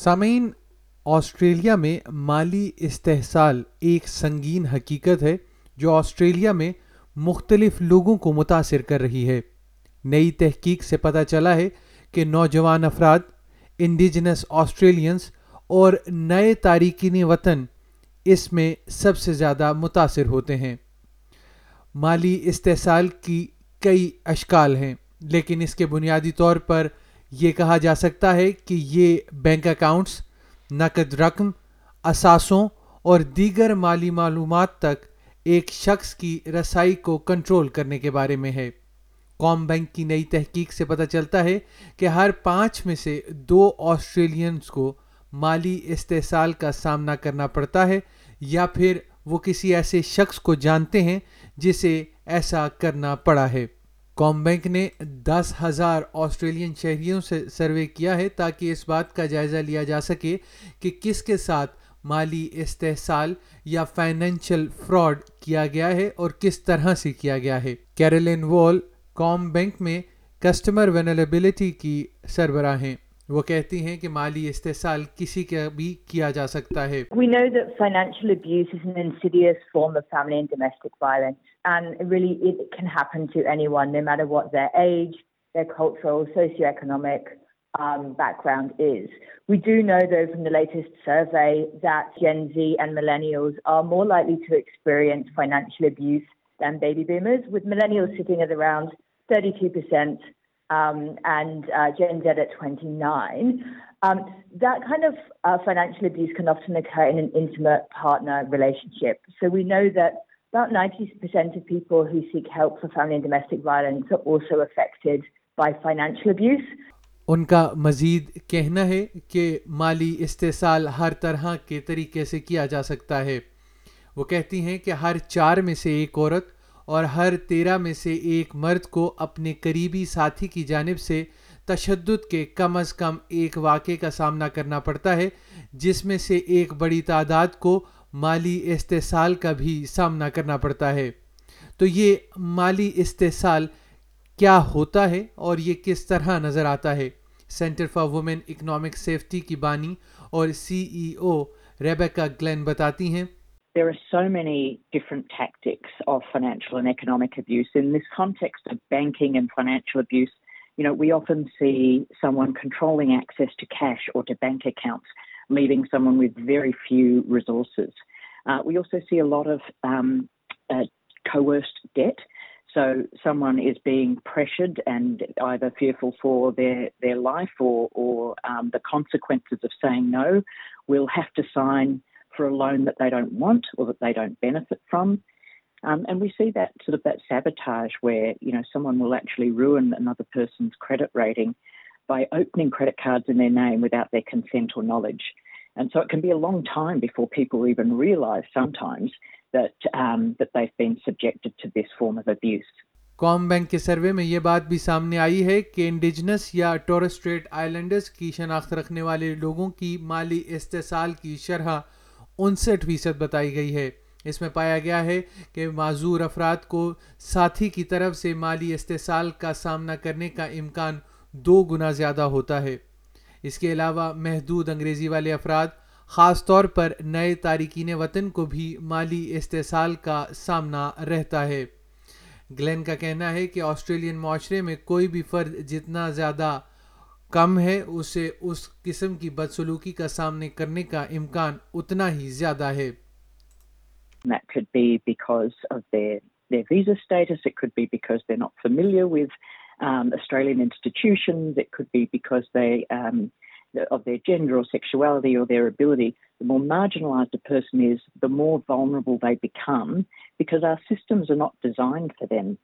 سامعین، آسٹریلیا میں مالی استحصال ایک سنگین حقیقت ہے جو آسٹریلیا میں مختلف لوگوں کو متاثر کر رہی ہے۔ نئی تحقیق سے پتہ چلا ہے کہ نوجوان افراد انڈیجنس آسٹریلینس اور نئے تارکین وطن اس میں سب سے زیادہ متاثر ہوتے ہیں۔ مالی استحصال کی کئی اشکال ہیں، لیکن اس کے بنیادی طور پر یہ کہا جا سکتا ہے کہ یہ بینک اکاؤنٹس، نقد رقم اثاثوں اور دیگر مالی معلومات تک ایک شخص کی رسائی کو کنٹرول کرنے کے بارے میں ہے۔ قوم بینک کی نئی تحقیق سے پتہ چلتا ہے کہ ہر پانچ میں سے دو آسٹریلینز کو مالی استحصال کا سامنا کرنا پڑتا ہے یا پھر وہ کسی ایسے شخص کو جانتے ہیں جسے ایسا کرنا پڑا ہے۔ قوم بینک نے دس ہزار آسٹریلین شہریوں سے سروے کیا ہے تاکہ اس بات کا جائزہ لیا جا سکے کہ کس کے ساتھ مالی استحصال یا فائنینشل فراڈ کیا گیا ہے اور کس طرح سے کیا گیا ہے۔ کیرلین وال قوم بینک میں کسٹمر وینلیبلٹی کی سربراہ ہیں وہ کہتی ہیں کہ مالی استحصال کسی کا بھی کیا جا سکتا ہے We know that financial abuse is an insidious form of family and domestic violence and really it can happen to anyone no matter what their age, their cultural, socioeconomic um, background is. We do know though from the latest survey that Gen Z and millennials are more likely to experience financial abuse than baby boomers with millennials sitting at around 32% um, and uh, Gen Z at 29. Um, that kind of uh, financial abuse can often occur in an intimate partner relationship. So we know that about 90% of people who seek help for family and domestic violence are also affected by financial abuse. ان کا مزید کہنا ہے کہ مالی استحصال ہر طرح کے طریقے سے کیا جا سکتا ہے وہ کہتی ہیں کہ ہر چار میں سے ایک عورت اور ہر تیرہ میں سے ایک مرد کو اپنے قریبی ساتھی کی جانب سے تشدد کے کم از کم ایک واقعے کا سامنا کرنا پڑتا ہے، جس میں سے ایک بڑی تعداد کو مالی استحصال کا بھی سامنا کرنا پڑتا ہے۔ تو یہ مالی استحصال کیا ہوتا ہے اور یہ کس طرح نظر آتا ہے؟ Centre for women economic safety کی بانی اور سی ای او ریبیکا گلین بتاتی ہیں۔ There are so many different tactics of financial and economic abuse. In this context of banking and financial abuse, you know, we often see someone controlling access to cash or to bank accounts, leaving someone with very few resources. Uh, we also see a lot of um, uh, coerced debt. So someone is being pressured and either fearful for their, their life or, or um, the consequences of saying no, will have to sign for a loan that they don't want or that they don't benefit from. Um, and we see that sort of that sabotage where, you know, someone will actually ruin another person's credit rating by opening credit cards in their name without their consent or knowledge. And so it can be a long time before people even realise sometimes that, um, that they've been subjected to this form of abuse. قوم bank کے survey میں یہ بات بھی سامنے آئی ہے کہ indigenous یا ٹورسٹریٹ آئیلینڈرز کی شناخت رکھنے والے لوگوں کی مالی استحصال کی شرح انسٹھ فیصد بتائی گئی ہے۔ اس میں پایا گیا ہے کہ معذور افراد کو ساتھی کی طرف سے مالی استحصال کا سامنا کرنے کا امکان دو گنا زیادہ ہوتا ہے۔ اس کے علاوہ محدود انگریزی والے افراد، خاص طور پر نئے تارکین وطن کو بھی مالی استحصال کا سامنا رہتا ہے۔ گلین کا کہنا ہے کہ آسٹریلین معاشرے میں کوئی بھی فرد جتنا زیادہ کم ہے، اسے اس قسم کی بدسلوکی کا سامنے کرنے کا امکان اتنا ہی زیادہ ہے۔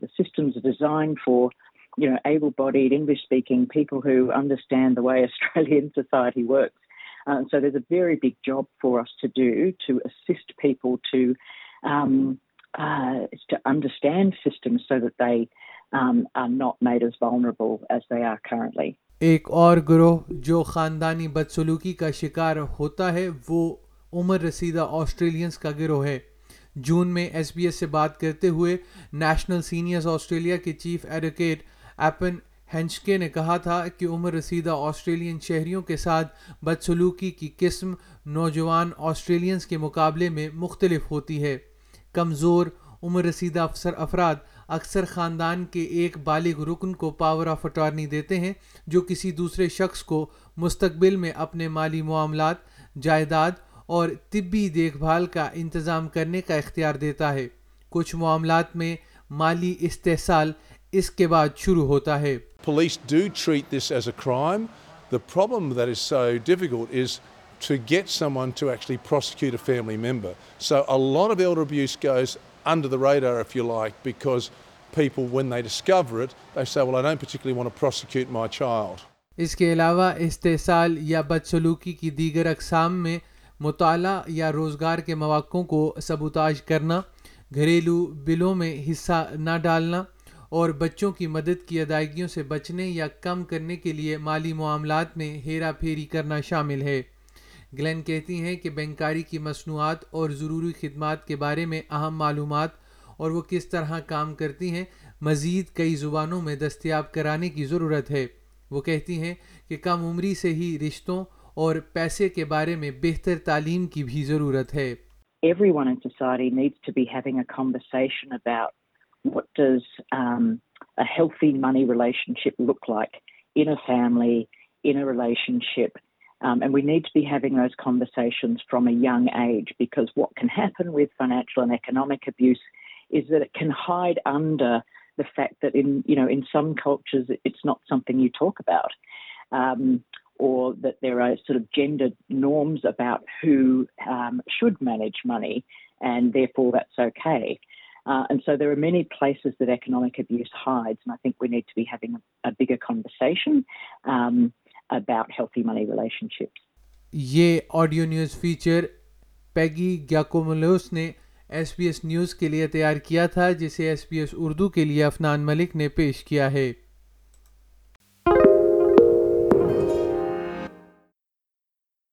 Systems for you know, able-bodied, English-speaking people who understand the way Australian society works. Uh, so there's a very big job for us to do to assist people to um, uh, to understand systems so that they um, are not made as vulnerable as they are currently. ایک اور گروہ جو خاندانی بدسلوکی کا شکار ہوتا ہے وہ عمر رسیدہ آسٹریلینز کا گروہ ہے جون میں ایس بی ایس سے بات کرتے ہوئے نیشنل سینئرز آسٹریلیا کے چیف ایڈوکیٹ ایپن ہینچکے نے کہا تھا کہ عمر رسیدہ آسٹریلین شہریوں کے ساتھ بدسلوکی کی قسم نوجوان آسٹریلینز کے مقابلے میں مختلف ہوتی ہے۔ کمزور عمر رسیدہ افسر افراد اکثر خاندان کے ایک بالغ رکن کو پاور آف اٹارنی دیتے ہیں، جو کسی دوسرے شخص کو مستقبل میں اپنے مالی معاملات، جائیداد اور طبی دیکھ بھال کا انتظام کرنے کا اختیار دیتا ہے۔ کچھ معاملات میں مالی استحصال اس کے بعد شروع ہوتا ہے۔ Police do treat this as a crime the problem that is so difficult is to get someone to actually prosecute a family member so a lot of ever abuse goes under the radar if you like because people when I discover it I so I practically want a prosecute my child اس کے علاوہ استحصال یا بد سلوکی کی دیگر اقسام میں مطالعہ یا روزگار کے مواقع کو سبوتاج کرنا گھریلو بلوں میں حصہ نہ ڈالنا اور بچوں کی مدد کی ادائیگیوں سے بچنے یا کم کرنے کے لیے مالی معاملات میں ہیرا پھیری کرنا شامل ہے۔ گلین کہتی ہیں کہ بینکاری کی مصنوعات اور ضروری خدمات کے بارے میں اہم معلومات اور وہ کس طرح کام کرتی ہیں، مزید کئی زبانوں میں دستیاب کرانے کی ضرورت ہے۔ وہ کہتی ہیں کہ کم عمری سے ہی رشتوں اور پیسے کے بارے میں بہتر تعلیم کی بھی ضرورت ہے۔ What does um, a healthy money relationship look like in a family, in a relationship. Um, and we need to be having those conversations from a young age because what can happen with financial and economic abuse is that it can hide under the fact that in you know in some cultures it's not something you talk about. Um, or that there are sort of gendered norms about who um, should manage money, and therefore that's okay. Uh, and so there are many places that economic abuse hides, and I think we need to be having a, a bigger conversation um, about healthy money relationships. یہ audio news feature Peggy Giakoumelos نے S B S news کے لیے تیار کیا تھا جسے S B S Urdu کے لیے افنان ملک نے پیش کیا ہے